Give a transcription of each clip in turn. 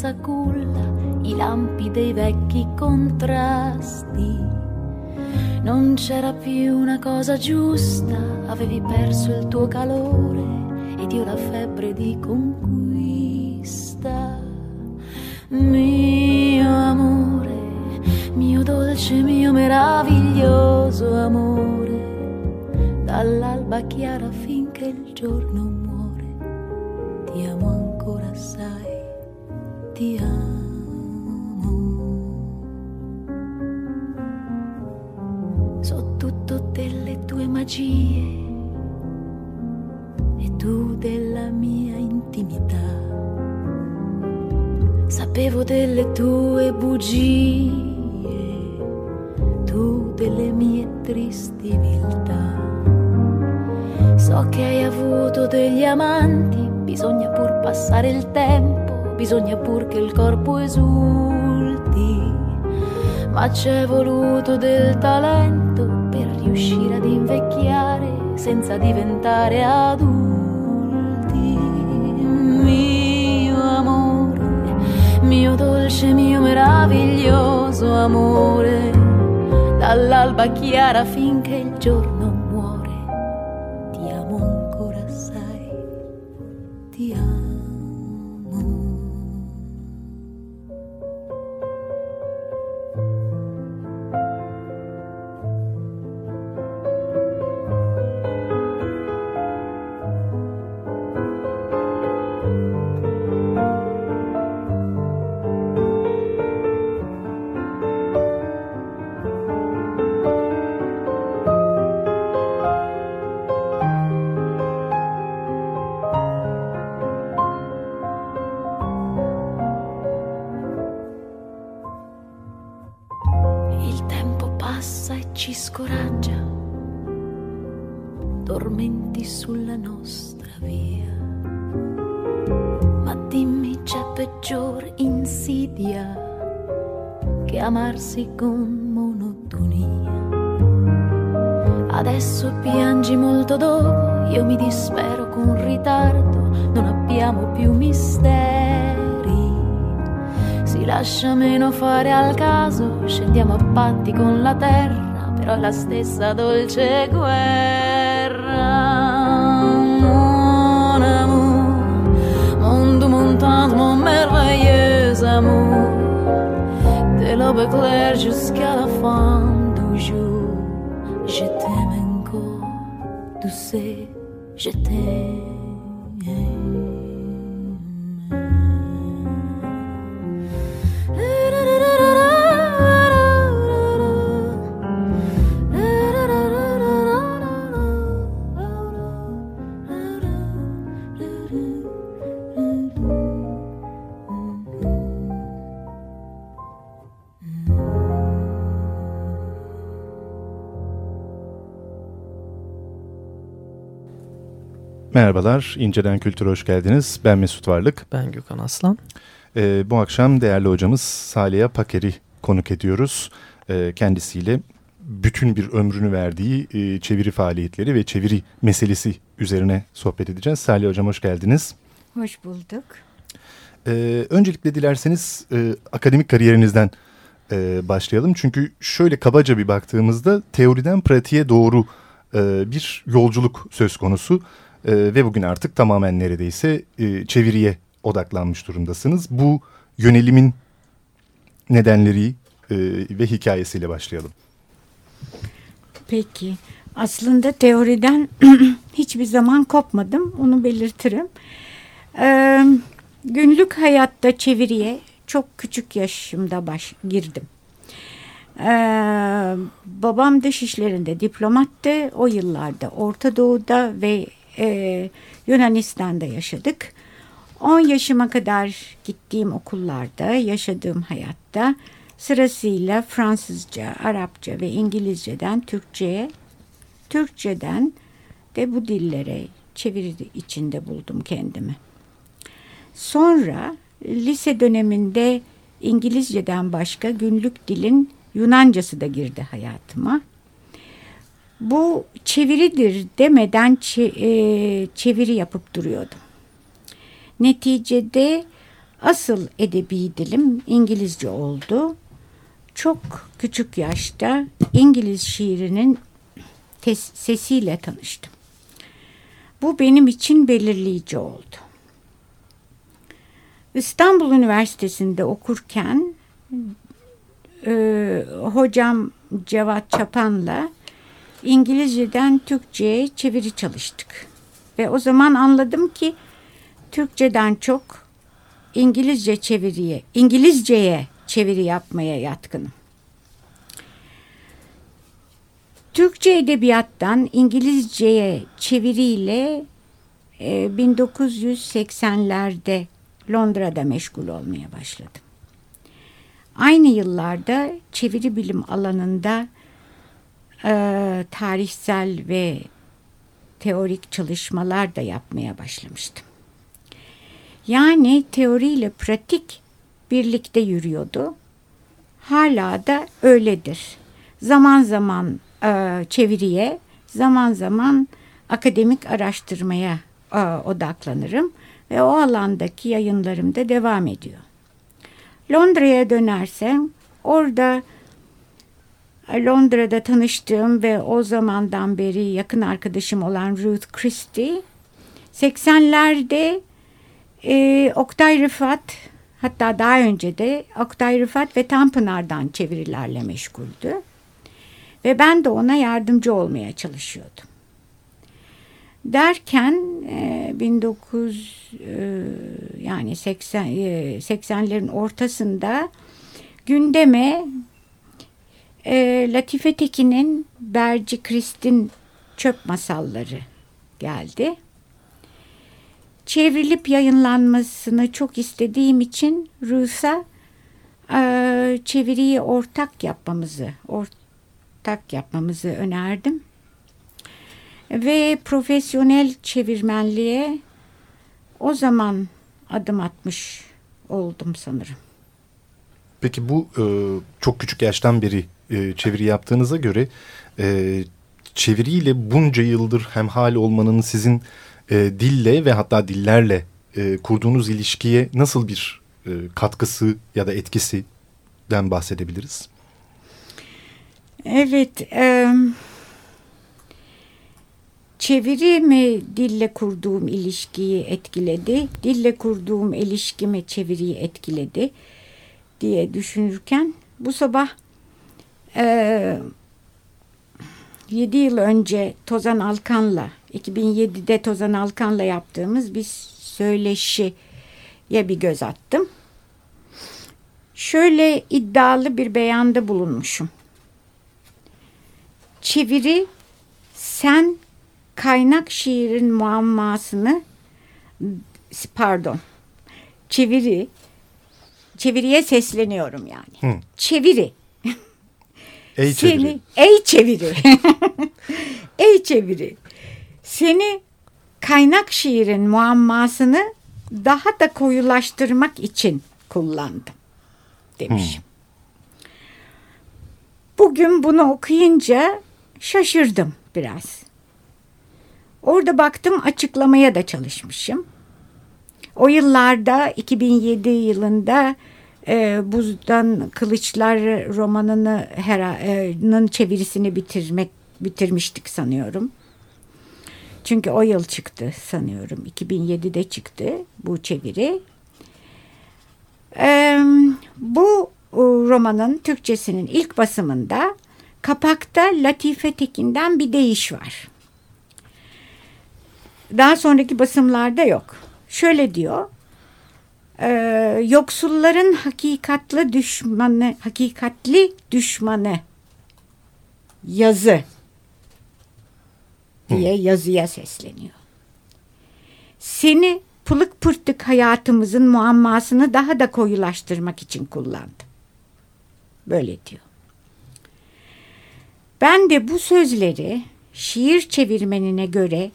senza culla, i lampi dei vecchi contrasti. Non c'era più una cosa giusta, avevi perso il tuo calore ed io la febbre di conquista. Mio amore, mio dolce, mio meraviglioso amore, dall'alba chiara finché il giorno magie e tu della mia intimità. Sapevo delle tue bugie, tu delle mie tristi viltà. So che hai avuto degli amanti, bisogna pur passare il tempo bisogna pur che il corpo esulti, ma c'è voluto del talento riuscire ad invecchiare senza diventare adulti. Mio amore, mio dolce, mio meraviglioso amore, dall'alba chiara finché il giorno passa e ci scoraggia, tormenti sulla nostra via. Ma dimmi c'è peggior insidia che amarsi con monotonia. Adesso piangi molto dopo, io mi dispero con ritardo, non abbiamo più mistero. Si lascia meno fare al caso, scendiamo a patti con la terra, però la stessa dolce guerra. Mon amour, mondo montant, mon merveilleux amour. l'aube claire jusqu'à la fin du jour. Je t'aime encore, douce, je t'aime. Merhabalar, İnceden Kültür hoş geldiniz. Ben Mesut Varlık. Ben Gökhan Aslan. Ee, bu akşam değerli hocamız Saliha Paker'i konuk ediyoruz. Ee, kendisiyle bütün bir ömrünü verdiği e, çeviri faaliyetleri ve çeviri meselesi üzerine sohbet edeceğiz. Salih Hocam hoş geldiniz. Hoş bulduk. Ee, öncelikle dilerseniz e, akademik kariyerinizden e, başlayalım. Çünkü şöyle kabaca bir baktığımızda teoriden pratiğe doğru e, bir yolculuk söz konusu. E, ve bugün artık tamamen neredeyse e, çeviriye odaklanmış durumdasınız. Bu yönelimin nedenleri e, ve hikayesiyle başlayalım. Peki. Aslında teoriden hiçbir zaman kopmadım. Onu belirtirim. Ee, günlük hayatta çeviriye çok küçük yaşımda baş girdim. Ee, babam dış işlerinde diplomattı. O yıllarda Orta Doğu'da ve e, Yunanistan'da yaşadık. 10 yaşıma kadar gittiğim okullarda, yaşadığım hayatta sırasıyla Fransızca, Arapça ve İngilizceden Türkçe'ye, Türkçeden de bu dillere çeviri içinde buldum kendimi. Sonra lise döneminde İngilizceden başka günlük dilin Yunancası da girdi hayatıma. Bu çeviridir demeden e, çeviri yapıp duruyordum. Neticede asıl edebi dilim İngilizce oldu. Çok küçük yaşta İngiliz şiirinin sesiyle tanıştım. Bu benim için belirleyici oldu. İstanbul Üniversitesi'nde okurken e, hocam Cevat Çapan'la İngilizceden Türkçe'ye çeviri çalıştık. Ve o zaman anladım ki Türkçeden çok İngilizce çeviriye, İngilizceye çeviri yapmaya yatkınım. Türkçe edebiyattan İngilizceye çeviriyle e, 1980'lerde Londra'da meşgul olmaya başladım. Aynı yıllarda çeviri bilim alanında e, tarihsel ve teorik çalışmalar da yapmaya başlamıştım. Yani teoriyle pratik birlikte yürüyordu. Hala da öyledir. Zaman zaman e, çeviriye, zaman zaman akademik araştırmaya e, odaklanırım ve o alandaki yayınlarım da devam ediyor. Londra'ya dönersem orada Londra'da tanıştığım ve o zamandan beri yakın arkadaşım olan Ruth Christie 80'lerde e, Oktay Rıfat hatta daha önce de Oktay Rıfat ve Tanpınar'dan çevirilerle meşguldü. Ve ben de ona yardımcı olmaya çalışıyordum. Derken e, 19 e, yani 80 e, 80'lerin ortasında gündeme e, Latife Tekin'in Berci Kristin Çöp Masalları geldi. Çevrilip yayınlanmasını çok istediğim için Rus'a e, çeviriyi ortak yapmamızı, ortak yapmamızı önerdim ve profesyonel çevirmenliğe o zaman adım atmış oldum sanırım. Peki bu e, çok küçük yaştan beri e, çeviri yaptığınıza göre e, çeviriyle bunca yıldır hemhal olmanın sizin e, dille ve hatta dillerle e, kurduğunuz ilişkiye nasıl bir e, katkısı ya da etkisinden bahsedebiliriz? Evet, evet çeviri mi dille kurduğum ilişkiyi etkiledi, dille kurduğum ilişkimi çeviriyi etkiledi diye düşünürken bu sabah e, 7 yıl önce Tozan Alkan'la 2007'de Tozan Alkan'la yaptığımız bir söyleşiye bir göz attım. Şöyle iddialı bir beyanda bulunmuşum. Çeviri sen kaynak şiirin muammasını pardon çeviri çeviriye sesleniyorum yani. Hı. Çeviri. Ey çeviri. Seni, ey çeviri. ey çeviri. Seni kaynak şiirin muammasını daha da koyulaştırmak için kullandım demişim. Hmm. Bugün bunu okuyunca şaşırdım biraz. Orada baktım açıklamaya da çalışmışım. O yıllarda 2007 yılında e, Buzdan Kılıçlar romanını heranın çevirisini bitirmek bitirmiştik sanıyorum. Çünkü o yıl çıktı sanıyorum. 2007'de çıktı bu çeviri. Ee, bu romanın Türkçesinin ilk basımında kapakta Latife Tekin'den bir değiş var. Daha sonraki basımlarda yok. Şöyle diyor. E, yoksulların hakikatli düşmanı, hakikatli düşmanı yazı diye yazıya sesleniyor. Seni pılık pırtık hayatımızın muammasını daha da koyulaştırmak için kullandım. Böyle diyor. Ben de bu sözleri şiir çevirmenine göre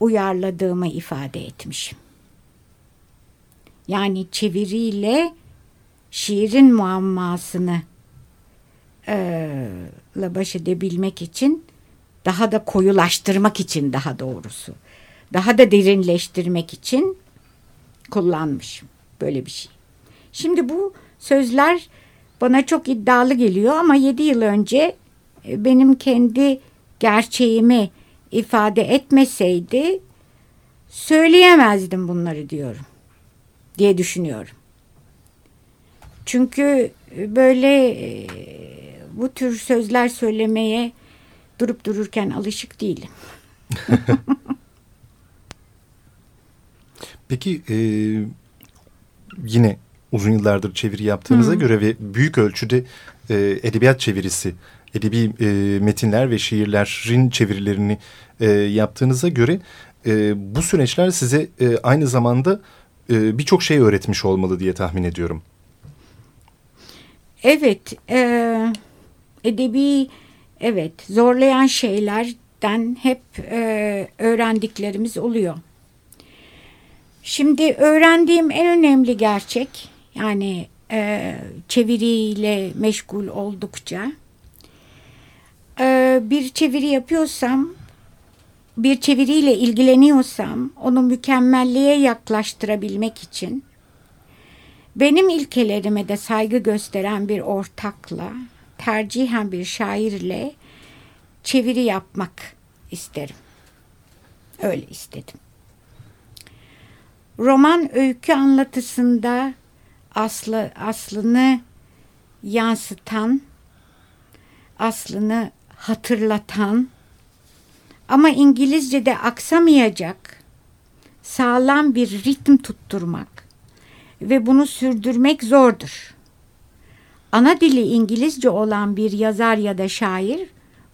uyarladığımı ifade etmişim. Yani çeviriyle şiirin muammasını e, baş edebilmek için daha da koyulaştırmak için daha doğrusu daha da derinleştirmek için kullanmışım böyle bir şey. Şimdi bu sözler bana çok iddialı geliyor ama yedi yıl önce e, benim kendi gerçeğimi ifade etmeseydi söyleyemezdim bunları diyorum diye düşünüyorum. Çünkü böyle e, bu tür sözler söylemeye durup dururken alışık değilim. Peki e, yine uzun yıllardır çeviri yaptığınıza Hı. göre ve büyük ölçüde e, edebiyat çevirisi, edebi e, metinler ve şiirlerin çevirilerini e, yaptığınıza göre e, bu süreçler size e, aynı zamanda e, birçok şey öğretmiş olmalı diye tahmin ediyorum. Evet, e, edebi evet zorlayan şeylerden hep e, öğrendiklerimiz oluyor. Şimdi öğrendiğim en önemli gerçek yani e, çeviriyle meşgul oldukça e, bir çeviri yapıyorsam bir çeviriyle ilgileniyorsam onu mükemmelliğe yaklaştırabilmek için benim ilkelerime de saygı gösteren bir ortakla tercihen bir şairle çeviri yapmak isterim. Öyle istedim. Roman öykü anlatısında aslı aslını yansıtan, aslını hatırlatan ama İngilizce'de aksamayacak sağlam bir ritim tutturmak ve bunu sürdürmek zordur. Ana dili İngilizce olan bir yazar ya da şair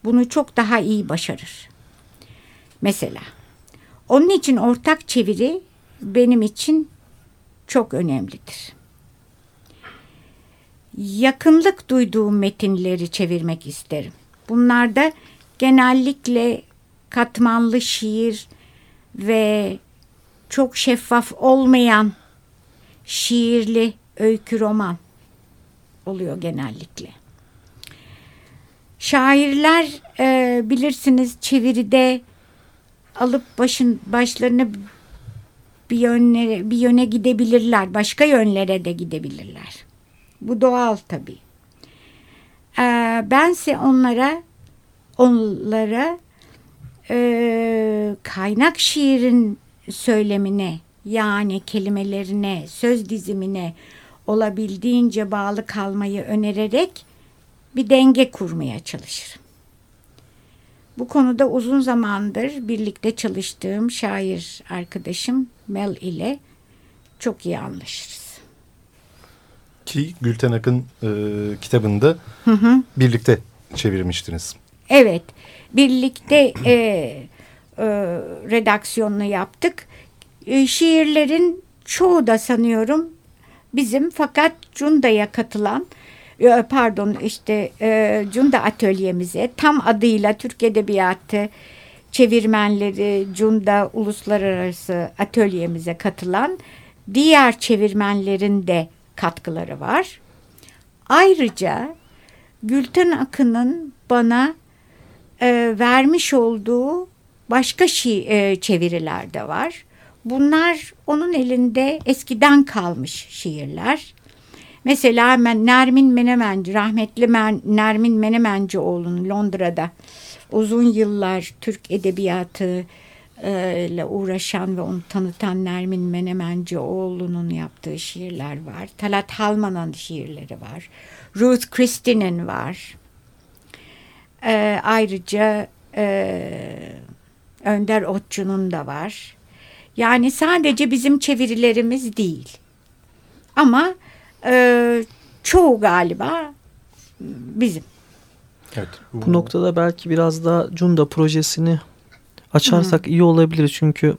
bunu çok daha iyi başarır. Mesela onun için ortak çeviri benim için çok önemlidir. Yakınlık duyduğum metinleri çevirmek isterim. Bunlarda genellikle katmanlı şiir ve çok şeffaf olmayan şiirli öykü roman oluyor genellikle. Şairler e, bilirsiniz çeviride alıp başın başlarını bir yöne bir yöne gidebilirler, başka yönlere de gidebilirler. Bu doğal tabii. Ee, bense onlara onlara e, kaynak şiirin söylemine yani kelimelerine, söz dizimine olabildiğince bağlı kalmayı önererek bir denge kurmaya çalışırım. Bu konuda uzun zamandır birlikte çalıştığım şair arkadaşım Mel ile çok iyi anlaşırız. Ki Gülten Akın e, kitabında hı hı. birlikte çevirmiştiniz. Evet, birlikte e, e, redaksiyonunu yaptık. E, şiirlerin çoğu da sanıyorum bizim fakat Cunda'ya katılan e, pardon işte e, Cunda atölyemize tam adıyla Türk Edebiyatı çevirmenleri Cunda Uluslararası atölyemize katılan diğer çevirmenlerin de katkıları var. Ayrıca Gülten Akın'ın bana e, vermiş olduğu başka şi, e, çeviriler de var. Bunlar onun elinde eskiden kalmış şiirler. Mesela Nermin Menemenci, rahmetli Nermin Menemencioğlu'nun Londra'da uzun yıllar Türk edebiyatı e, ile uğraşan ve onu tanıtan Nermin Menemencioğlu'nun yaptığı şiirler var. Talat Halman'ın şiirleri var. Ruth Christie'nin var. E, ayrıca e, Önder Otçu'nun da var. Yani sadece bizim çevirilerimiz değil. Ama e, çoğu galiba bizim. Evet. Bu, bu noktada belki biraz da Cunda projesini açarsak Hı. iyi olabilir. Çünkü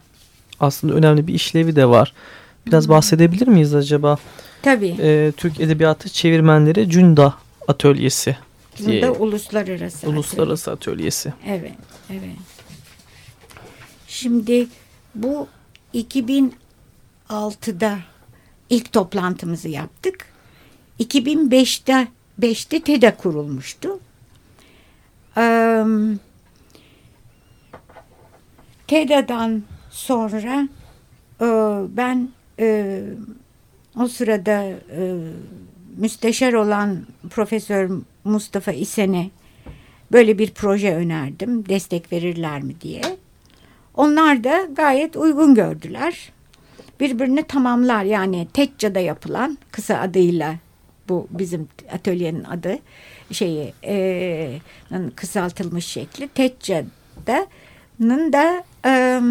aslında önemli bir işlevi de var. Biraz Hı. bahsedebilir miyiz acaba? Tabii. Ee, Türk Edebiyatı Çevirmenleri Cunda Atölyesi. Diye. Cunda Uluslararası Uluslararası Atölyesi. Evet, evet. Şimdi bu 2006'da ilk toplantımızı yaptık. 2005'te 5'te TEDA kurulmuştu. Ee, TEDA'dan sonra e, ben e, o sırada e, müsteşar olan Profesör Mustafa İsen'e böyle bir proje önerdim. Destek verirler mi diye. Onlar da gayet uygun gördüler. Birbirini tamamlar yani Tecca'da yapılan kısa adıyla bu bizim atölyenin adı şeyi e, kısaltılmış şekli Tecca'nın da e,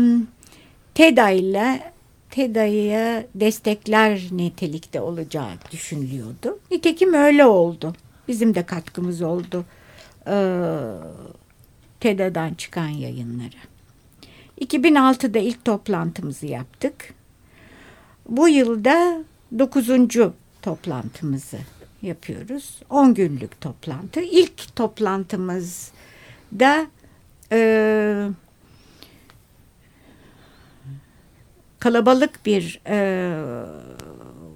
TEDA ile TEDA'ya destekler nitelikte olacağı düşünülüyordu. Nitekim öyle oldu. Bizim de katkımız oldu. E, TEDA'dan çıkan yayınlara. 2006'da ilk toplantımızı yaptık. Bu yılda dokuzuncu toplantımızı yapıyoruz. 10 günlük toplantı. İlk toplantımızda e, kalabalık bir e,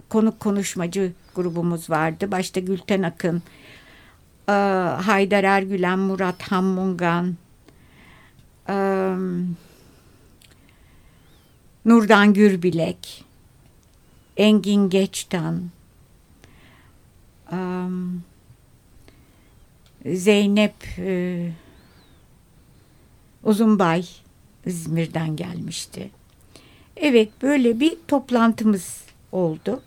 konuk konuşmacı grubumuz vardı. Başta Gülten Akın, e, Haydar Ergülen, Murat Hammungan, e, Nurdan Gürbilek, Engin Geçtan, um, Zeynep e, Uzunbay İzmir'den gelmişti. Evet böyle bir toplantımız oldu.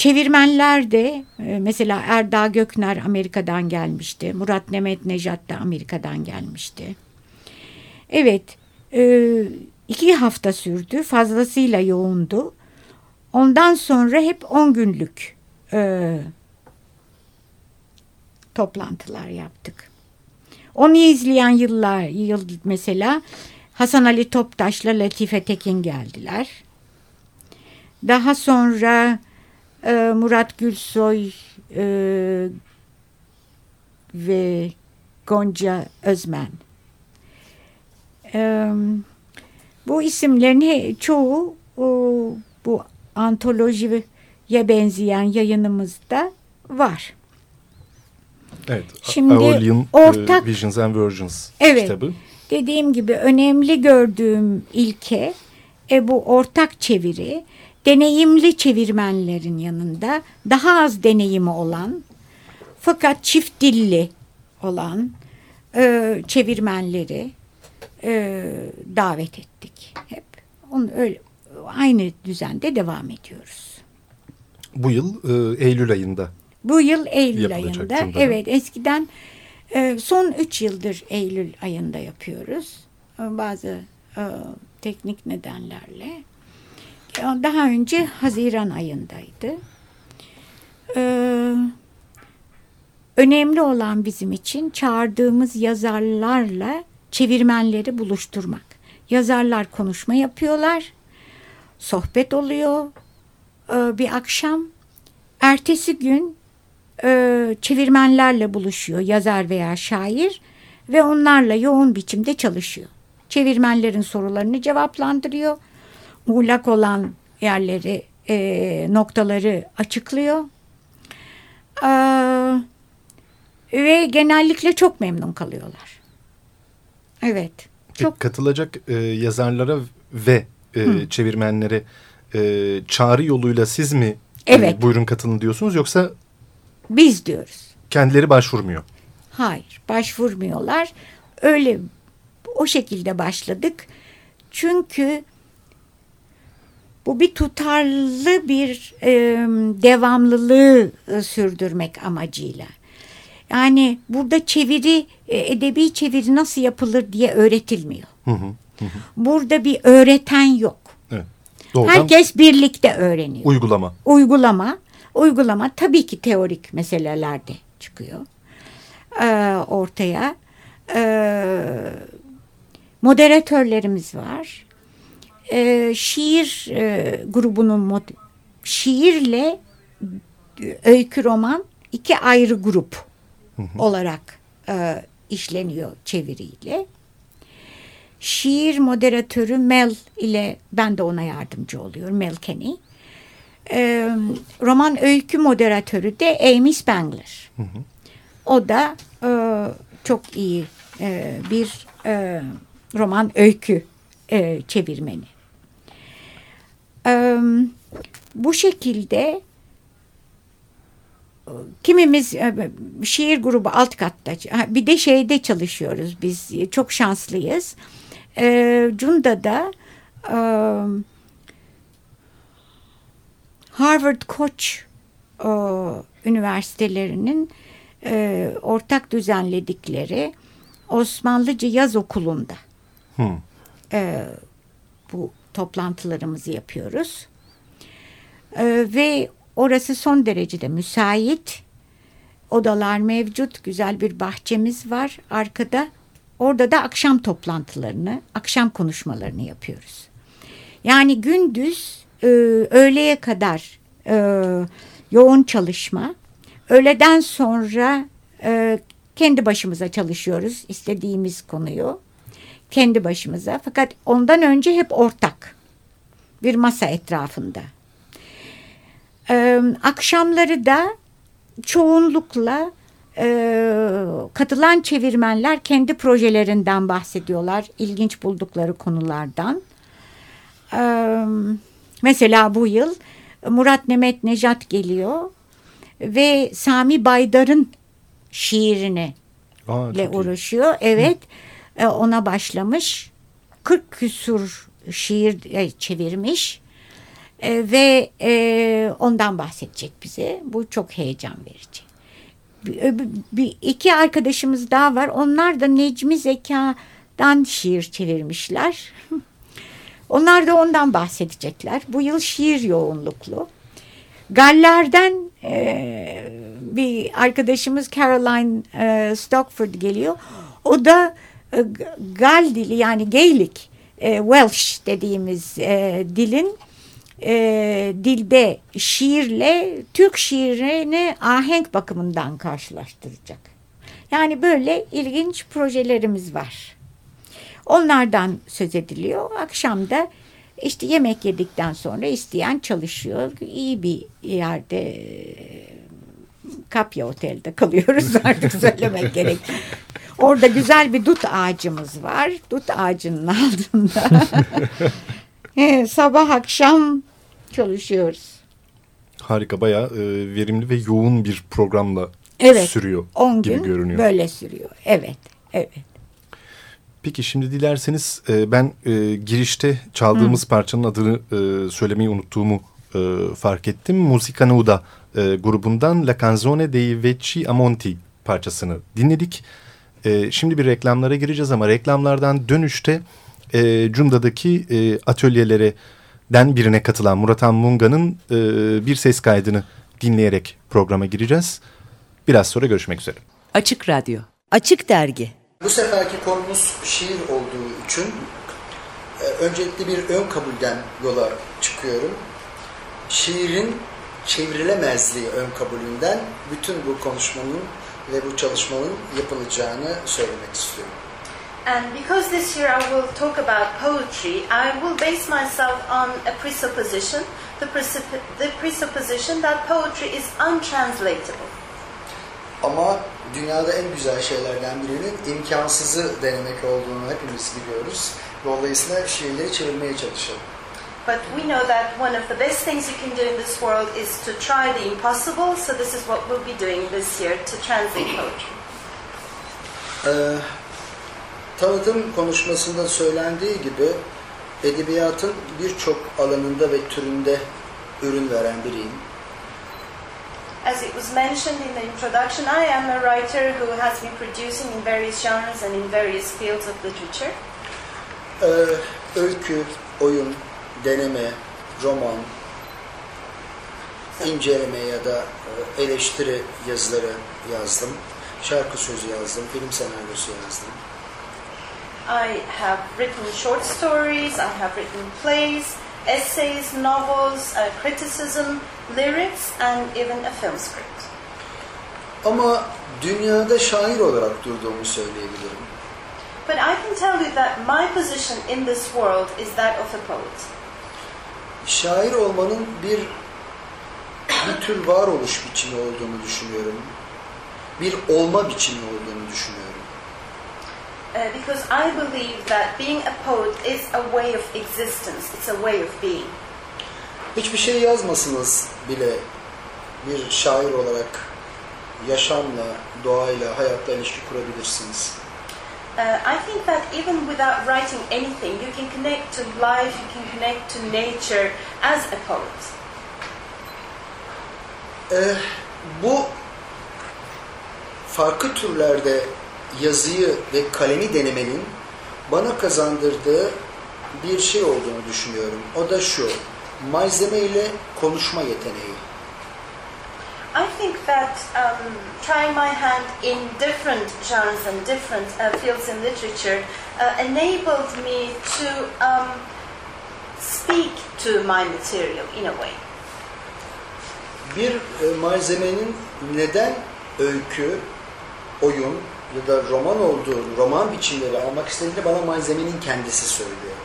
Çevirmenler de e, mesela Erda Gökner Amerika'dan gelmişti. Murat Nemet Nejat da Amerika'dan gelmişti. Evet e, iki hafta sürdü fazlasıyla yoğundu. Ondan sonra hep on günlük e, toplantılar yaptık. Onu izleyen yıllar, yıl mesela Hasan Ali Toptaş'la Latife Tekin geldiler. Daha sonra e, Murat Gülsoy e, ve Gonca Özmen. E, bu isimlerin çoğu o, bu antolojiye benzeyen yayınımızda var. Evet. Şimdi Aurelian ortak, Visions and Versions evet, kitabı. Dediğim gibi önemli gördüğüm ilke e, bu ortak çeviri deneyimli çevirmenlerin yanında daha az deneyimi olan fakat çift dilli olan e, çevirmenleri e, davet ettik hep. Onu öyle aynı düzende devam ediyoruz. Bu yıl e, Eylül ayında. Bu yıl Eylül ayında. Evet eskiden e, son üç yıldır Eylül ayında yapıyoruz. E, bazı e, teknik nedenlerle. Daha önce Haziran ayındaydı. E, önemli olan bizim için çağırdığımız yazarlarla çevirmenleri buluşturmak. Yazarlar konuşma yapıyorlar sohbet oluyor e, bir akşam. Ertesi gün e, çevirmenlerle buluşuyor yazar veya şair ve onlarla yoğun biçimde çalışıyor. Çevirmenlerin sorularını cevaplandırıyor. Muğlak olan yerleri, e, noktaları açıklıyor. ve genellikle çok memnun kalıyorlar. Evet. Çok... Katılacak yazarlara ve e, çevirmenlere e, çağrı yoluyla siz mi Evet. E, buyurun katılın diyorsunuz yoksa Biz diyoruz. kendileri başvurmuyor. Hayır, başvurmuyorlar. Öyle o şekilde başladık. Çünkü bu bir tutarlı bir e, devamlılığı e, sürdürmek amacıyla. Yani burada çeviri, e, edebi çeviri nasıl yapılır diye öğretilmiyor. Hı hı. Burada bir öğreten yok. Evet. Doğrudan Herkes birlikte öğreniyor. uygulama. uygulama, uygulama tabii ki teorik meselelerde çıkıyor ee, ortaya. Ee, moderatörlerimiz var. Ee, şiir e, grubunun şiirle öykü roman iki ayrı grup olarak e, işleniyor çeviriyle. Şiir moderatörü Mel ile ben de ona yardımcı oluyorum. Mel Kenny. Ee, roman öykü moderatörü de Amy Spangler. O da e, çok iyi e, bir e, roman öykü e, çevirmeni. Bu şekilde e, kimimiz e, şiir grubu alt katta bir de şeyde çalışıyoruz biz e, çok şanslıyız. Cunda'da Harvard Koç üniversitelerinin ortak düzenledikleri Osmanlıca Yaz Okulu'nda e, bu toplantılarımızı yapıyoruz. E, ve orası son derecede müsait. Odalar mevcut, güzel bir bahçemiz var arkada. Orada da akşam toplantılarını, akşam konuşmalarını yapıyoruz. Yani gündüz e, öğleye kadar e, yoğun çalışma. Öğleden sonra e, kendi başımıza çalışıyoruz istediğimiz konuyu. Kendi başımıza. Fakat ondan önce hep ortak. Bir masa etrafında. E, akşamları da çoğunlukla e, katılan çevirmenler kendi projelerinden bahsediyorlar. ilginç buldukları konulardan. E, mesela bu yıl Murat Nemet Nejat geliyor ve Sami Baydar'ın şiirini Aa, ile iyi. uğraşıyor. Evet e, ona başlamış. 40 küsur şiir e, çevirmiş. E, ve ondan bahsedecek bize. Bu çok heyecan verici. Bir, bir, iki arkadaşımız daha var. Onlar da Necmi Zeka'dan şiir çevirmişler. Onlar da ondan bahsedecekler. Bu yıl şiir yoğunluklu. Galler'den e, bir arkadaşımız Caroline e, Stockford geliyor. O da Gal dili yani Gaelic, e, Welsh dediğimiz e, dilin e, dilde şiirle Türk şiirini ahenk bakımından karşılaştıracak. Yani böyle ilginç projelerimiz var. Onlardan söz ediliyor. Akşam da işte yemek yedikten sonra isteyen çalışıyor. İyi bir yerde e, Kapya Otel'de kalıyoruz artık söylemek gerek. Orada güzel bir dut ağacımız var. Dut ağacının altında. He, Sabah akşam çalışıyoruz. Harika bayağı e, verimli ve yoğun bir programla Evet. sürüyor 10 gibi gün görünüyor. böyle sürüyor. Evet, evet. Peki şimdi dilerseniz e, ben e, girişte çaldığımız parçanın adını e, söylemeyi unuttuğumu e, fark ettim. Musica Nuda e, grubundan La Canzone dei Vecchi Amonti parçasını dinledik. E, şimdi bir reklamlara gireceğiz ama reklamlardan dönüşte e, Cunda'daki e, atölyelere den birine katılan Murat Munga'nın e, bir ses kaydını dinleyerek programa gireceğiz. Biraz sonra görüşmek üzere. Açık Radyo. Açık Dergi. Bu seferki konumuz şiir olduğu için e, öncelikle bir ön kabulden yola çıkıyorum. Şiirin çevrilemezliği ön kabulünden bütün bu konuşmanın ve bu çalışmanın yapılacağını söylemek istiyorum. And because this year I will talk about poetry, I will base myself on a presupposition, the, presupp- the presupposition that poetry is untranslatable. Ama dünyada en güzel şeylerden birinin imkansızı denemek olduğunu hepimiz biliyoruz. Dolayısıyla şiirleri çevirmeye çalışalım. But we know that one of the best things you can do in this world is to try the impossible. So this is what we'll be doing this year to translate poetry. Ee, tanıtım konuşmasında söylendiği gibi edebiyatın birçok alanında ve türünde ürün veren biriyim. As it was mentioned in the introduction, I am a writer who has been producing in various genres and in various fields of literature. Ee, öykü, oyun, deneme, roman, inceleme ya da e, eleştiri yazıları yazdım. Şarkı sözü yazdım, film senaryosu yazdım. I have written short stories, I have written plays, essays, novels, uh, criticism, lyrics, and even a film script. Ama dünyada şair olarak durduğumu söyleyebilirim. But I can tell you that my position in this world is that of a poet. Şair olmanın bir bir tür varoluş biçimi olduğunu düşünüyorum. Bir olma biçimi olduğunu düşünüyorum. Uh, because I believe that being a poet is a way of existence, it's a way of being. Hiçbir şey yazmasınız bile bir şair olarak yaşamla, doğayla, hayatla ilişki kurabilirsiniz. Uh, I think that even without writing anything, you can connect to life, you can connect to nature as a poet. Ee, bu farklı türlerde yazıyı ve kalemi denemenin bana kazandırdığı bir şey olduğunu düşünüyorum. O da şu, malzeme ile konuşma yeteneği. I think that um, trying my hand in different genres and different uh, fields in literature uh, enabled me to um, speak to my material in a way. Bir e, malzemenin neden öykü, oyun ya da roman olduğunu, roman biçimleri almak istediğini bana malzemenin kendisi söylüyor.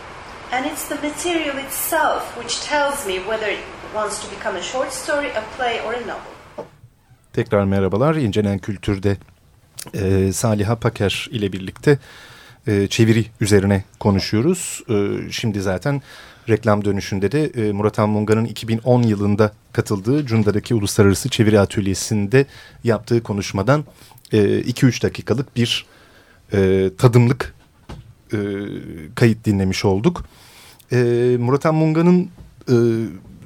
And it's the material itself which tells me whether it wants to become a short story, a play, or a novel. Tekrar merhabalar. İncelen Kültür'de e, Saliha Paker ile birlikte e, çeviri üzerine konuşuyoruz. E, şimdi zaten reklam dönüşünde de e, Murat Anmunga'nın 2010 yılında katıldığı Cunda'daki Uluslararası Çeviri Atölyesi'nde yaptığı konuşmadan 2-3 e, dakikalık bir e, tadımlık e, kayıt dinlemiş olduk. E, Murat Anmunga'nın e,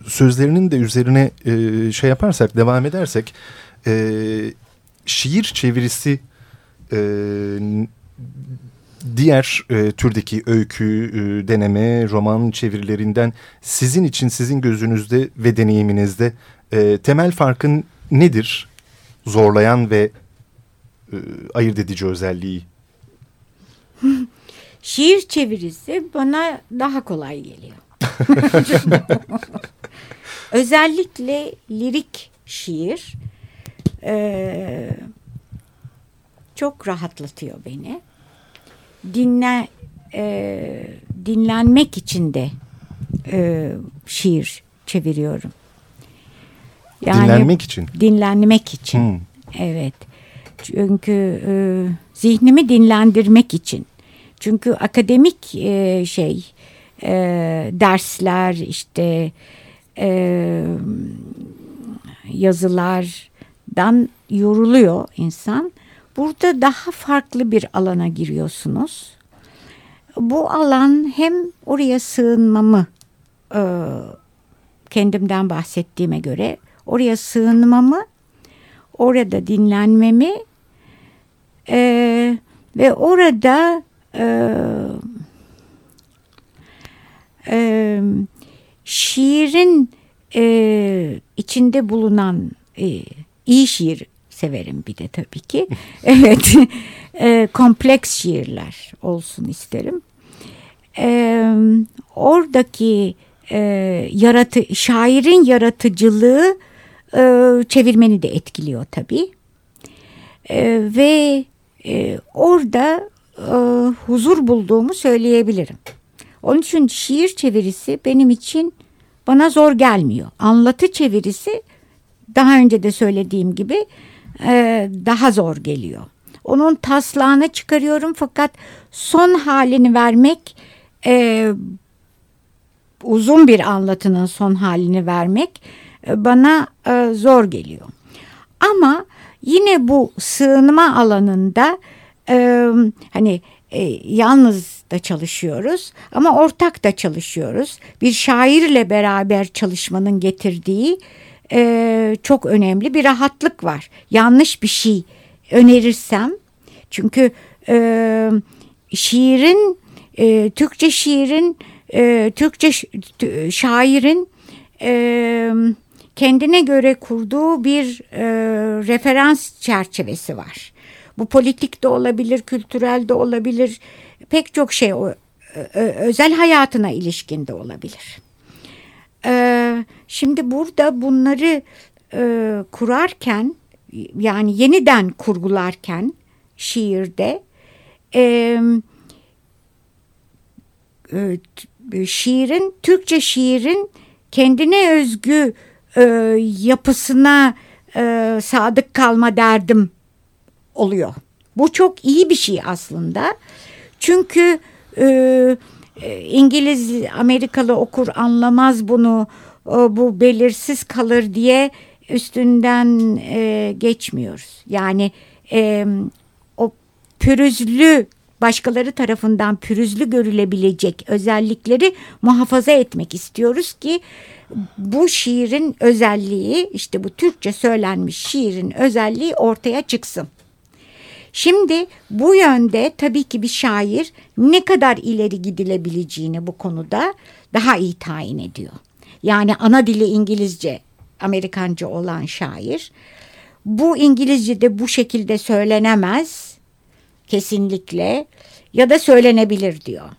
sözlerinin de üzerine e, şey yaparsak, devam edersek e, şiir çevirisi e, diğer e, türdeki öykü, e, deneme, roman çevirilerinden sizin için, sizin gözünüzde ve deneyiminizde e, temel farkın nedir? Zorlayan ve e, ayırt edici özelliği. Şiir çevirisi bana daha kolay geliyor. Özellikle lirik şiir e, çok rahatlatıyor beni. Dinle e, dinlenmek için de e, şiir çeviriyorum. Yani, dinlenmek için. Dinlenmek için. Hmm. Evet. Çünkü e, zihnimi dinlendirmek için. Çünkü akademik e, şey e, dersler işte e, yazılardan yoruluyor insan. Burada daha farklı bir alana giriyorsunuz. Bu alan hem oraya sığınmamı e, kendimden bahsettiğime göre oraya sığınmamı, orada dinlenmemi e, ve orada e, şiirin içinde bulunan iyi şiir severim bir de tabii ki. evet, e, kompleks şiirler olsun isterim. E, oradaki e, yaratı, şairin yaratıcılığı e, çevirmeni de etkiliyor tabii. E, ve e, orada e, huzur bulduğumu söyleyebilirim. Onun için şiir çevirisi benim için bana zor gelmiyor. Anlatı çevirisi daha önce de söylediğim gibi e, daha zor geliyor. Onun taslağını çıkarıyorum fakat son halini vermek e, uzun bir anlatının son halini vermek e, bana e, zor geliyor. Ama yine bu sığınma alanında e, hani e, yalnız da çalışıyoruz ama ortak da çalışıyoruz. Bir şairle beraber çalışmanın getirdiği e, çok önemli bir rahatlık var. Yanlış bir şey önerirsem çünkü e, şiirin e, Türkçe şiirin e, Türkçe şairin e, kendine göre kurduğu bir e, referans çerçevesi var. Bu politik de olabilir, kültürel de olabilir, pek çok şey özel hayatına ilişkin de olabilir. E, şimdi burada bunları e, kurarken yani yeniden kurgularken şiirde e, e, şiirin Türkçe şiirin kendine özgü e, yapısına e, sadık kalma derdim oluyor. Bu çok iyi bir şey aslında. Çünkü e, İngiliz, Amerikalı okur anlamaz bunu, e, bu belirsiz kalır diye üstünden e, geçmiyoruz. Yani e, o pürüzlü başkaları tarafından pürüzlü görülebilecek özellikleri muhafaza etmek istiyoruz ki bu şiirin özelliği işte bu Türkçe söylenmiş şiirin özelliği ortaya çıksın. Şimdi bu yönde tabii ki bir şair ne kadar ileri gidilebileceğini bu konuda daha iyi tayin ediyor. Yani ana dili İngilizce, Amerikanca olan şair bu İngilizce'de bu şekilde söylenemez kesinlikle ya da söylenebilir diyor.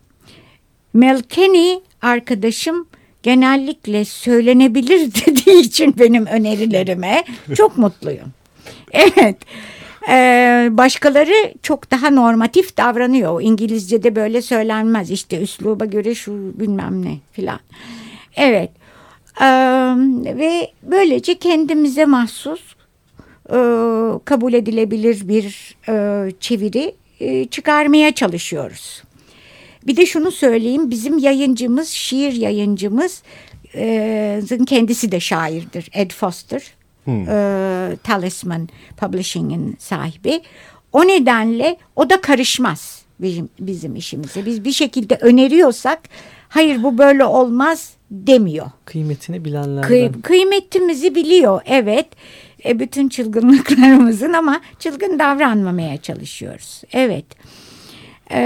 Mel Kenny arkadaşım genellikle söylenebilir dediği için benim önerilerime çok mutluyum. Evet. Ee, başkaları çok daha normatif davranıyor. İngilizce'de böyle söylenmez. İşte üsluba göre şu bilmem ne filan. Evet. Ee, ve böylece kendimize mahsus e, kabul edilebilir bir e, çeviri e, çıkarmaya çalışıyoruz. Bir de şunu söyleyeyim bizim yayıncımız şiir yayıncımız e, kendisi de şairdir Ed Foster. Hmm. E, Talisman Publishing'in sahibi. O nedenle o da karışmaz bizim, bizim işimize. Biz bir şekilde öneriyorsak hayır bu böyle olmaz demiyor. Kıymetini bilenlerden. Kıy, kıymetimizi biliyor evet. E, bütün çılgınlıklarımızın ama çılgın davranmamaya çalışıyoruz. Evet. E,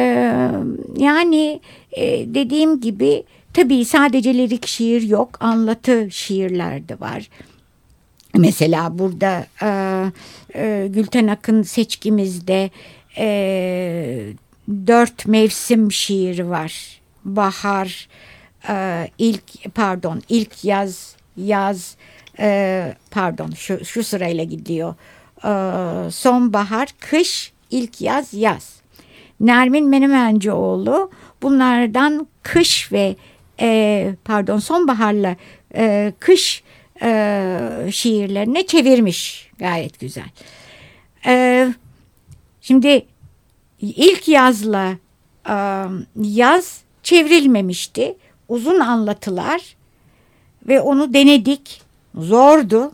yani e, dediğim gibi tabii sadece lirik şiir yok. Anlatı şiirler de var. Mesela burada e, e, Gülten Akın seçkimizde e, dört mevsim şiiri var. Bahar, e, ilk pardon ilk yaz, yaz, e, pardon şu, şu sırayla gidiyor. E, sonbahar, kış, ilk yaz, yaz. Nermin Menemencioğlu bunlardan kış ve e, pardon sonbaharla e, kış e, şiirlerine çevirmiş gayet güzel. E, şimdi ilk yazla e, yaz çevrilmemişti. Uzun anlatılar ve onu denedik. Zordu.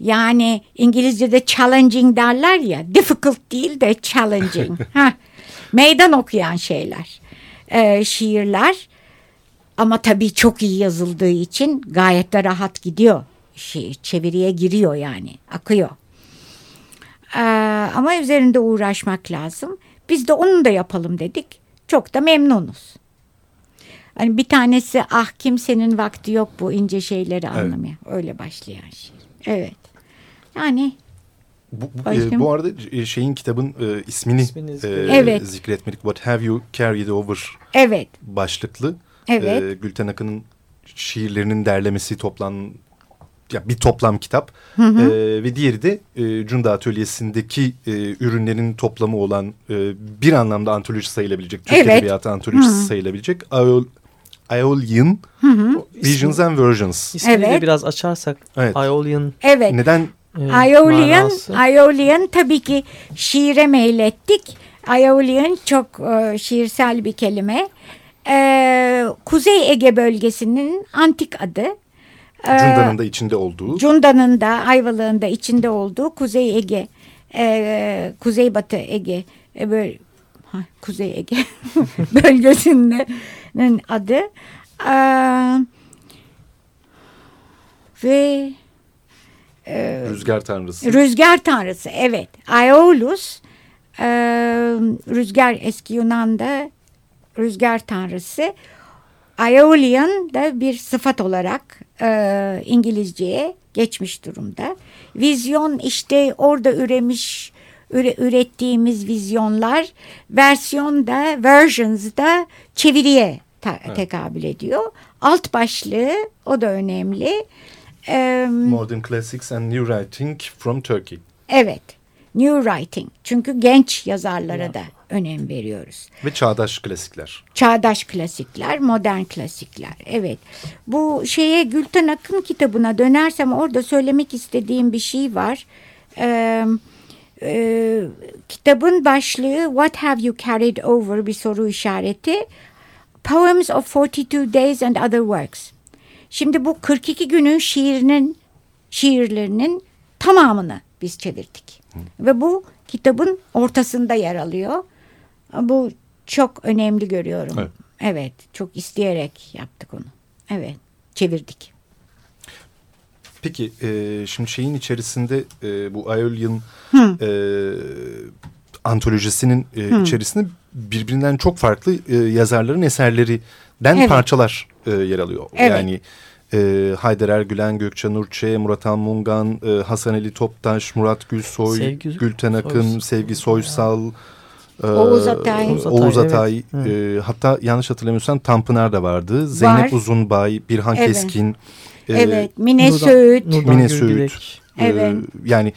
Yani İngilizce'de challenging derler ya. Difficult değil de challenging. Heh, meydan okuyan şeyler. E, şiirler. Ama tabii çok iyi yazıldığı için gayet de rahat gidiyor. Şey, çeviriye giriyor yani. Akıyor. Ee, ama üzerinde uğraşmak lazım. Biz de onu da yapalım dedik. Çok da memnunuz. Hani bir tanesi ah kimsenin vakti yok bu ince şeyleri evet. anlamaya. Öyle başlayan şey. Evet. Yani bu, bu, e, bu arada e, şeyin kitabın e, ismini e, evet. zikretmedik. What have you carried over? Evet. Başlıklı. Evet. E, Gülten Akın'ın şiirlerinin derlemesi toplan ya bir toplam kitap hı hı. E, ve diğeri de e, Cunda Atölyesi'ndeki e, ürünlerin toplamı olan e, bir anlamda antoloji sayılabilecek, Türk evet. Edebiyatı antolojisi hı hı. sayılabilecek Aeol, Aeolian hı hı. Visions and Versions. İsmini evet. de biraz açarsak evet. Aeolian. Evet. Neden? E, Aeolian, Aeolian tabii ki şiire meylettik. Aeolian çok e, şiirsel bir kelime. E, Kuzey Ege bölgesinin antik adı. E, Cunda'nın da içinde olduğu. Cunda'nın da Ayvalık'ın da içinde olduğu Kuzey Ege, e, Kuzeybatı Ege, e, böyle, ha, Kuzey Ege bölgesinin adı. E, ve Rüzgar tanrısı. Rüzgar tanrısı evet. Aeolus e, rüzgar eski Yunan'da rüzgar tanrısı. Aeolian da bir sıfat olarak e, İngilizceye geçmiş durumda. Vizyon işte orada üremiş üre, ürettiğimiz vizyonlar versiyon da versions da çeviriye ta, evet. tekabül ediyor. Alt başlığı o da önemli. E, Modern Classics and New Writing from Turkey. Evet. New Writing. Çünkü genç yazarlara ya. da önem veriyoruz. Ve çağdaş klasikler. Çağdaş klasikler, modern klasikler. Evet. Bu şeye Gülten Akın kitabına dönersem orada söylemek istediğim bir şey var. Ee, e, kitabın başlığı What Have You Carried Over bir soru işareti. Poems of 42 Days and Other Works. Şimdi bu 42 günün şiirinin şiirlerinin tamamını biz çevirdik. Ve bu kitabın ortasında yer alıyor. Bu çok önemli görüyorum. Evet. evet, çok isteyerek yaptık onu. Evet, çevirdik. Peki, e, şimdi şeyin içerisinde e, bu Aeolian e, antolojisinin e, içerisinde birbirinden çok farklı e, yazarların eserlerinden evet. parçalar e, yer alıyor. Evet. Yani e, Haydar Ergülen, Gökçen Urçe, Murat Almungan, e, Hasan Ali Toptaş, Murat Gülsoy, Sevgi, Gülten Akın, Soysal. Sevgi Soysal, e, Oğuz Atay, Oğuz Atay, evet. e, hatta yanlış hatırlamıyorsam Tanpınar da vardı. Zeynep Var. Uzunbay, Birhan evet. Keskin. E, evet, Mine Söğüt. Mine Söğüt. Evet. E, yani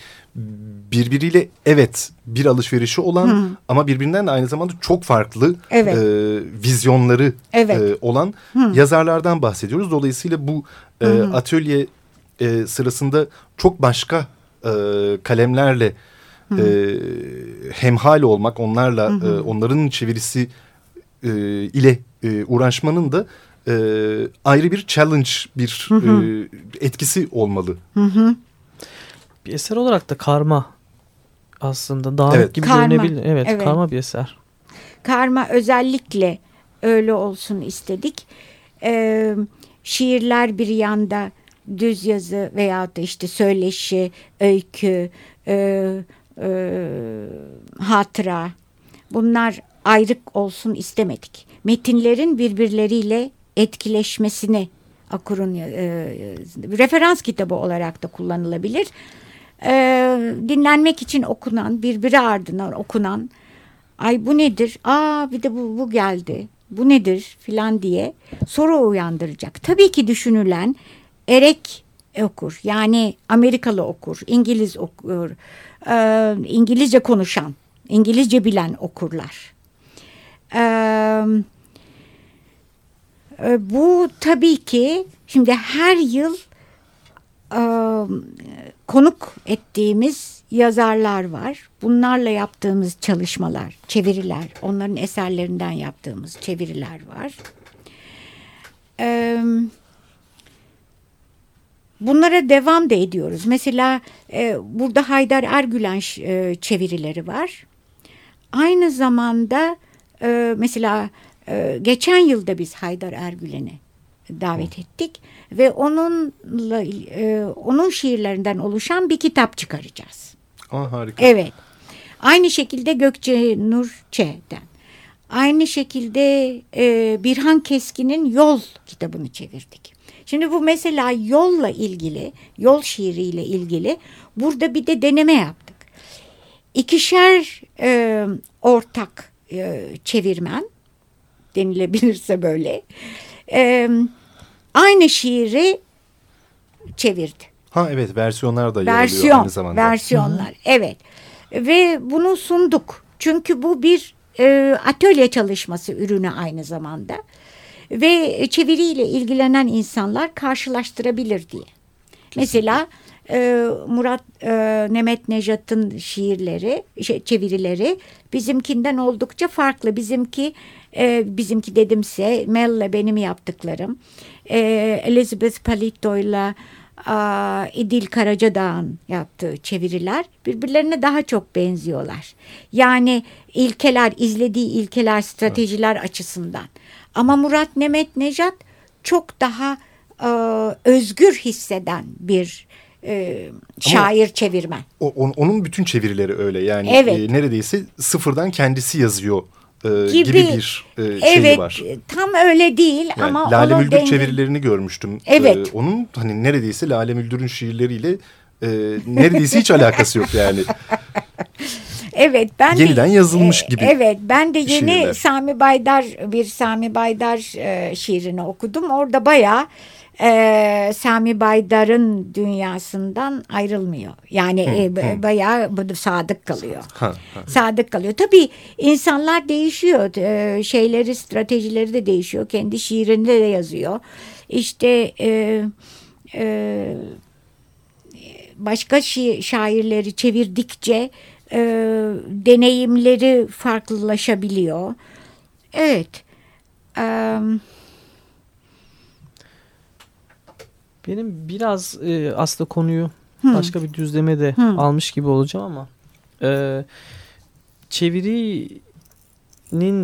birbiriyle evet bir alışverişi olan Hı. ama birbirinden de aynı zamanda çok farklı evet. e, vizyonları evet. e, olan Hı. yazarlardan bahsediyoruz. Dolayısıyla bu e, atölye e, sırasında çok başka e, kalemlerle e, hemhal olmak, onlarla Hı. e, onların çevirisi e, ile e, uğraşmanın da e, ayrı bir challenge, bir hı hı. E, etkisi olmalı. Hı hı. Bir eser olarak da karma aslında dağınık evet. gibi karma. görünebilir. Evet, evet, karma bir eser. Karma özellikle öyle olsun istedik. Ee, şiirler bir yanda düz yazı veya da işte söyleşi, öykü, e, e, hatıra bunlar ayrık olsun istemedik. Metinlerin birbirleriyle etkileşmesini Akur'un e, referans kitabı olarak da kullanılabilir e, dinlenmek için okunan, birbiri ardına okunan, ay bu nedir, aa bir de bu, bu geldi, bu nedir filan diye soru uyandıracak. Tabii ki düşünülen erek okur, yani Amerikalı okur, İngiliz okur, e, İngilizce konuşan, İngilizce bilen okurlar. Evet bu tabii ki şimdi her yıl konuk ettiğimiz yazarlar var. Bunlarla yaptığımız çalışmalar, çeviriler, onların eserlerinden yaptığımız çeviriler var. bunlara devam da ediyoruz. Mesela burada Haydar Ergülen çevirileri var. Aynı zamanda mesela geçen yılda biz Haydar Ergülen'i davet ettik ve onunla e, onun şiirlerinden oluşan bir kitap çıkaracağız. Aa, harika. Evet. Aynı şekilde Gökçe Nur Ç'den. Aynı şekilde e, Birhan Keskin'in Yol kitabını çevirdik. Şimdi bu mesela yolla ilgili, yol şiiriyle ilgili burada bir de deneme yaptık. İkişer e, ortak e, çevirmen denilebilirse böyle. E, aynı şiiri çevirdi. Ha evet versiyonlar da Versiyon, yer aynı zamanda. Versiyonlar Hı -hı. evet ve bunu sunduk. Çünkü bu bir e, atölye çalışması ürünü aynı zamanda ve çeviriyle ilgilenen insanlar karşılaştırabilir diye. Kesinlikle. Mesela e, Murat e, Nemet Nejat'ın şiirleri, şey, çevirileri bizimkinden oldukça farklı. Bizimki e, bizimki dedimse Mel'le benim yaptıklarım. E, Elizabeth Palito'yla İdil Karacadağ'ın yaptığı çeviriler birbirlerine daha çok benziyorlar. Yani ilkeler, izlediği ilkeler, stratejiler evet. açısından. Ama Murat Nemet Nejat çok daha e, özgür hisseden bir e, şair Ama çevirmen. O, onun bütün çevirileri öyle yani evet. e, neredeyse sıfırdan kendisi yazıyor e, gibi, gibi bir e, şeyi evet, var. Evet tam öyle değil yani ama Lale Müldür denge... çevirilerini görmüştüm. Evet. E, onun hani neredeyse Lale Müldür'ün şiirleriyle e, neredeyse hiç alakası yok yani. Evet ben yeniden de, yazılmış gibi. Evet ben de yeni şiirler. Sami Baydar bir Sami Baydar e, şiirini okudum. Orada bayağı e, Sami Baydar'ın dünyasından ayrılmıyor. Yani hı, e, hı. bayağı sadık kalıyor. Ha, ha. Sadık kalıyor. Tabii insanlar değişiyor. E, şeyleri, stratejileri de değişiyor. Kendi şiirinde de yazıyor. İşte e, e, başka şi şairleri çevirdikçe e, deneyimleri farklılaşabiliyor. Evet. Evet. Benim biraz e, aslında konuyu hmm. başka bir düzleme de hmm. almış gibi olacağım ama e, çevirinin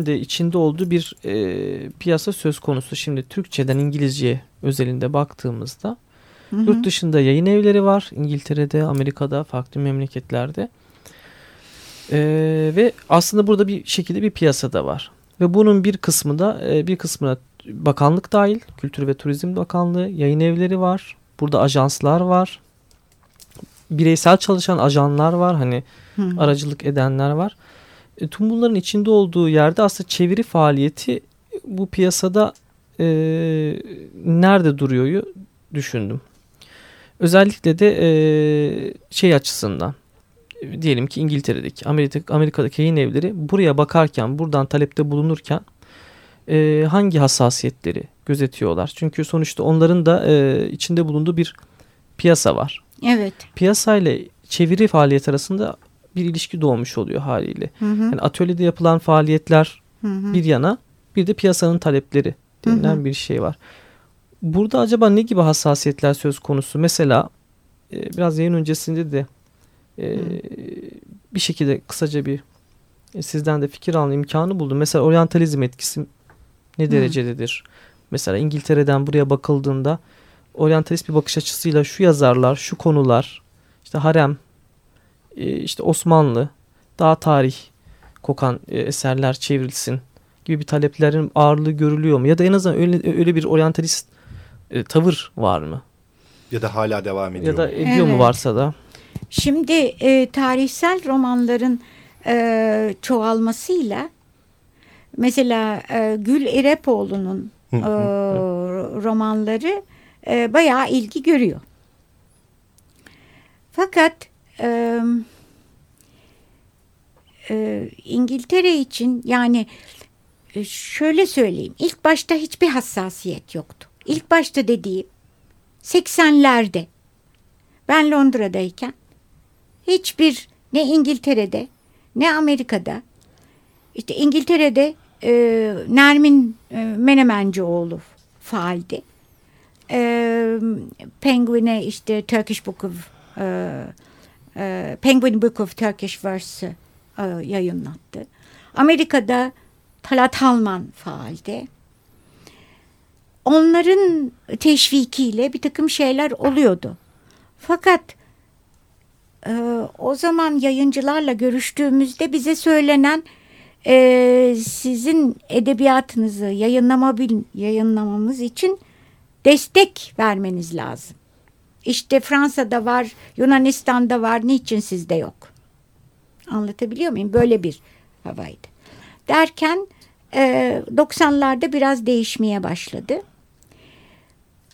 de içinde olduğu bir e, piyasa söz konusu. Şimdi Türkçeden İngilizce özelinde baktığımızda hı yurt dışında yayın evleri var. İngiltere'de, Amerika'da, farklı memleketlerde. E, ve aslında burada bir şekilde bir piyasa da var. Ve bunun bir kısmı da e, bir kısmına bakanlık dahil, Kültür ve Turizm Bakanlığı, yayın evleri var. Burada ajanslar var. Bireysel çalışan ajanlar var. Hani Hı. aracılık edenler var. E, tüm bunların içinde olduğu yerde aslında çeviri faaliyeti bu piyasada e, nerede duruyor düşündüm. Özellikle de e, şey açısından diyelim ki İngiltere'deki Amerika, Amerika'daki yayın evleri buraya bakarken buradan talepte bulunurken e, hangi hassasiyetleri gözetiyorlar? Çünkü sonuçta onların da e, içinde bulunduğu bir piyasa var. Evet. Piyasa ile çeviri faaliyet arasında bir ilişki doğmuş oluyor haliyle. Hı hı. Yani atölyede yapılan faaliyetler hı hı. bir yana bir de piyasanın talepleri denilen hı hı. bir şey var. Burada acaba ne gibi hassasiyetler söz konusu? Mesela e, biraz yayın öncesinde de e, bir şekilde kısaca bir e, sizden de fikir alma imkanı buldum. Mesela oryantalizm etkisi ne derecededir? Hmm. Mesela İngiltere'den buraya bakıldığında oryantalist bir bakış açısıyla şu yazarlar, şu konular, işte harem, e, işte Osmanlı, daha tarih kokan e, eserler çevrilsin gibi bir taleplerin ağırlığı görülüyor mu? Ya da en azından öyle, öyle bir oryantalist e, tavır var mı? Ya da hala devam ediyor Ya da ediyor evet. mu varsa da? Şimdi e, tarihsel romanların e, çoğalmasıyla Mesela e, Gül İrepoğlu'nun e, romanları e, bayağı ilgi görüyor. Fakat e, e, İngiltere için yani e, şöyle söyleyeyim. ilk başta hiçbir hassasiyet yoktu. İlk başta dediğim 80'lerde ben Londra'dayken hiçbir ne İngiltere'de ne Amerika'da işte İngiltere'de e, Nermin e, Menemencioğlu faaldi. E, Penguin'e işte Turkish Book of e, e, Penguin Book of Turkish Verse e, yayınlattı. Amerika'da Talat Halman faaldi. Onların teşvikiyle bir takım şeyler oluyordu. Fakat e, o zaman yayıncılarla görüştüğümüzde bize söylenen e, sizin edebiyatınızı yayınlamabil, yayınlamamız için destek vermeniz lazım. İşte Fransa'da var, Yunanistan'da var, niçin sizde yok? Anlatabiliyor muyum? Böyle bir havaydı. Derken e, 90'larda biraz değişmeye başladı.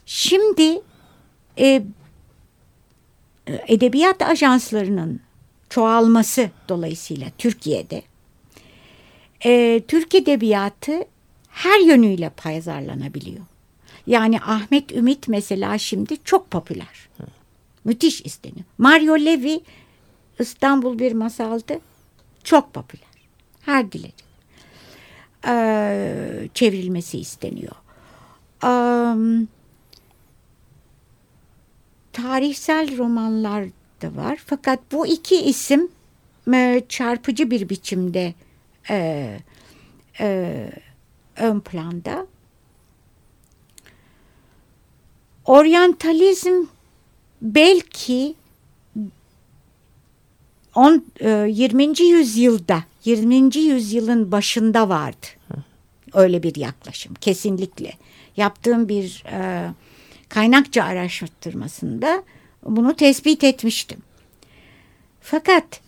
Şimdi e, edebiyat ajanslarının çoğalması dolayısıyla Türkiye'de e, Türk Edebiyatı her yönüyle pazarlanabiliyor. Yani Ahmet Ümit mesela şimdi çok popüler. Müthiş isteniyor. Mario Levi İstanbul bir masaldı. Çok popüler. Her dilerim. Ee, çevrilmesi isteniyor. Ee, tarihsel romanlar da var. Fakat bu iki isim e, çarpıcı bir biçimde e, e, ön planda. Oryantalizm belki on, e, 20. yüzyılda 20. yüzyılın başında vardı. Öyle bir yaklaşım kesinlikle. Yaptığım bir e, kaynakça araştırmasında bunu tespit etmiştim. Fakat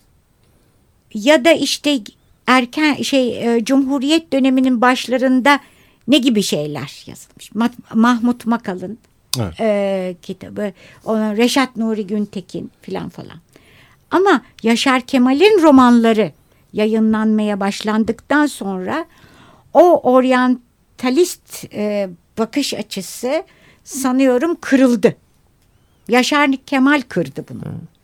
ya da işte erken şey e, Cumhuriyet döneminin başlarında ne gibi şeyler yazılmış? Mahmut Makal'ın evet. e, kitabı, ona Reşat Nuri Güntekin filan falan. Ama Yaşar Kemal'in romanları yayınlanmaya başlandıktan sonra o oryantalist e, bakış açısı sanıyorum kırıldı. Yaşar Kemal kırdı bunu. Hmm.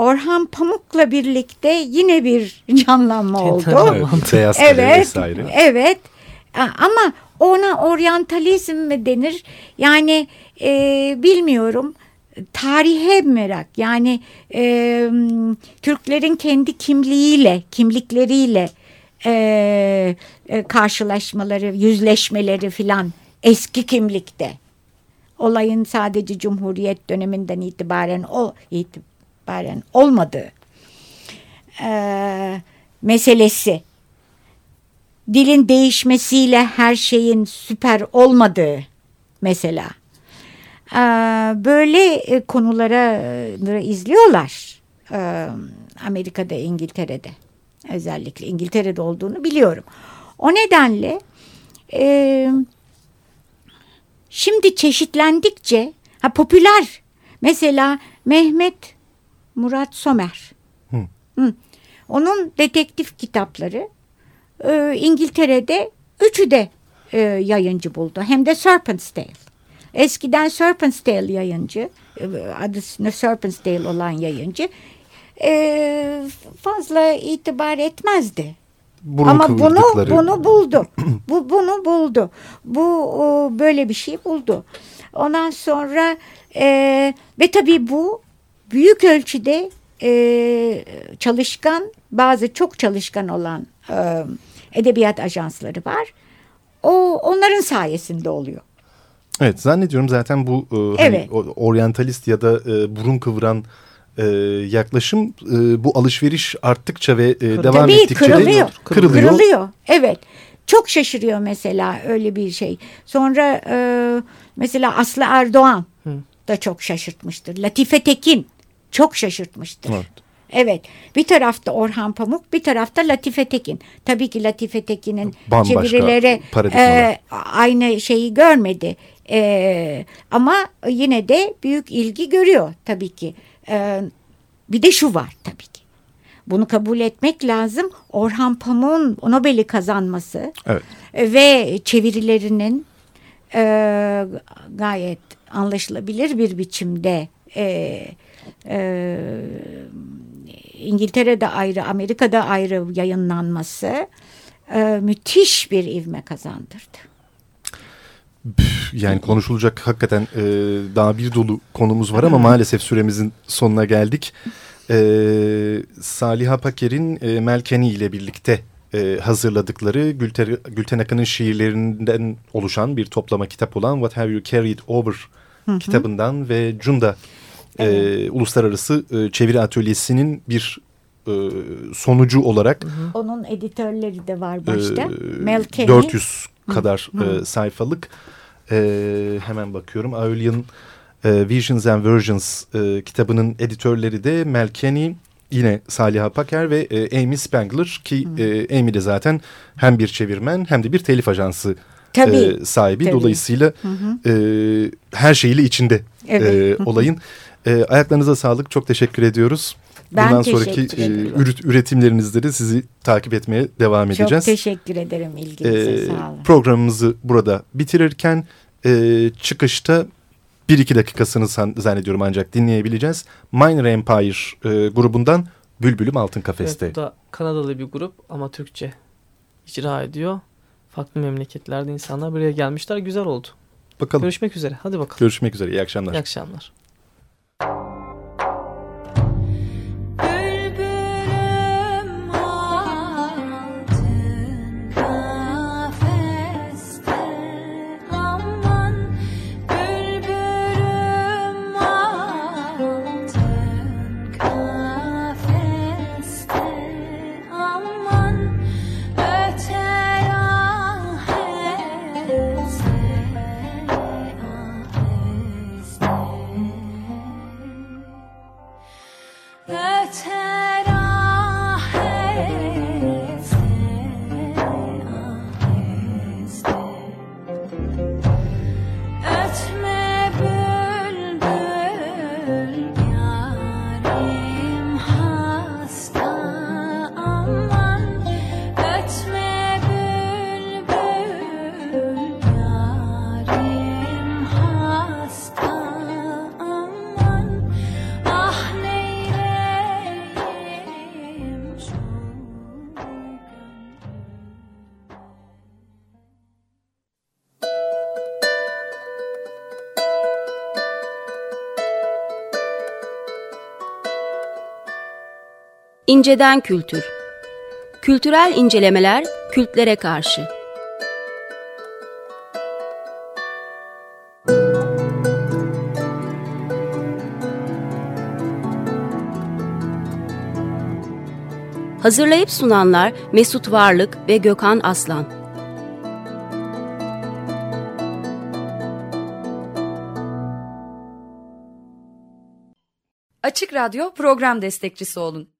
Orhan Pamuk'la birlikte yine bir canlanma oldu. Evet, Beyaz evet, vesaire. Evet. Ama ona oryantalizm mi denir? Yani e, bilmiyorum. Tarihe merak. Yani e, Türklerin kendi kimliğiyle, kimlikleriyle e, e, karşılaşmaları, yüzleşmeleri filan eski kimlikte. Olayın sadece Cumhuriyet döneminden itibaren o itibaren olmadığı e, meselesi dilin değişmesiyle her şeyin süper olmadığı mesela. Ee, böyle e, konulara e, izliyorlar ee, Amerika'da, İngiltere'de. Özellikle İngiltere'de olduğunu biliyorum. O nedenle e, şimdi çeşitlendikçe ha, popüler mesela Mehmet Murat Somer. Hı. Hı. Onun detektif kitapları e, İngiltere'de üçü de e, yayıncı buldu. Hem de Serpent's Tale. Eskiden Serpent's Tale yayıncı, e, adı Serpent's Tale olan yayıncı e, fazla itibar etmezdi. Burun Ama bunu bunu buldu. Bu bunu buldu. Bu o, böyle bir şey buldu. Ondan sonra e, ve tabii bu büyük ölçüde e, çalışkan bazı çok çalışkan olan e, edebiyat ajansları var. O onların sayesinde oluyor. Evet zannediyorum zaten bu e, hani evet. hani, oryantalist ya da e, burun kıvıran e, yaklaşım e, bu alışveriş arttıkça ve e, devam Tabii, ettikçe kırılıyor. De kırılıyor. Kırılıyor. Evet. Çok şaşırıyor mesela öyle bir şey. Sonra e, mesela Aslı Erdoğan Hı. da çok şaşırtmıştır. Latife Tekin çok şaşırtmıştır. Evet. Evet. Bir tarafta Orhan Pamuk, bir tarafta Latife Tekin. Tabii ki Latife Tekin'in çevirileri e, aynı şeyi görmedi. E, ama yine de büyük ilgi görüyor tabii ki. E, bir de şu var tabii ki. Bunu kabul etmek lazım. Orhan Pamuk'un Nobel'i kazanması evet. ve çevirilerinin e, gayet anlaşılabilir bir biçimde e, e, İngiltere'de ayrı, Amerika'da ayrı yayınlanması e, müthiş bir ivme kazandırdı. Yani konuşulacak hakikaten e, daha bir dolu konumuz var ama maalesef süremizin sonuna geldik. E, Saliha Paker'in e, Melkeni ile birlikte e, hazırladıkları Gülter, Gülten Akın'ın şiirlerinden oluşan bir toplama kitap olan What Have You Carried Over hı hı. kitabından ve Cunda evet. e, Uluslararası e, Çeviri Atölyesi'nin bir e, sonucu olarak. Hı hı. Onun editörleri de var başta. E, Mel Kenny. 400 kadar hı hı. E, sayfalık. E, hemen bakıyorum. Aurelian e, Visions and Versions e, kitabının editörleri de Mel Kenny, yine Saliha Paker ve e, Amy Spangler ki e, Amy de zaten hem bir çevirmen hem de bir telif ajansı tabii, e, sahibi. Tabii. Dolayısıyla hı hı. E, her şeyiyle içinde evet. e, olayın. E, ayaklarınıza sağlık. Çok teşekkür ediyoruz. Ben Bundan sonraki e, üretimlerinizde de sizi takip etmeye devam edeceğiz. Çok teşekkür ederim ilginize. Ee, sağ olun. Programımızı burada bitirirken e, çıkışta bir iki dakikasını zannediyorum ancak dinleyebileceğiz. Minor Empire e, grubundan Bülbülüm Altın Kafeste. Evet, bu da Kanadalı bir grup ama Türkçe icra ediyor. Farklı memleketlerde insanlar buraya gelmişler. Güzel oldu. Bakalım. Görüşmek üzere. Hadi bakalım. Görüşmek üzere. İyi akşamlar. İyi akşamlar. you İnceden Kültür. Kültürel incelemeler kültlere karşı. Hazırlayıp sunanlar Mesut Varlık ve Gökhan Aslan. Açık Radyo program destekçisi olun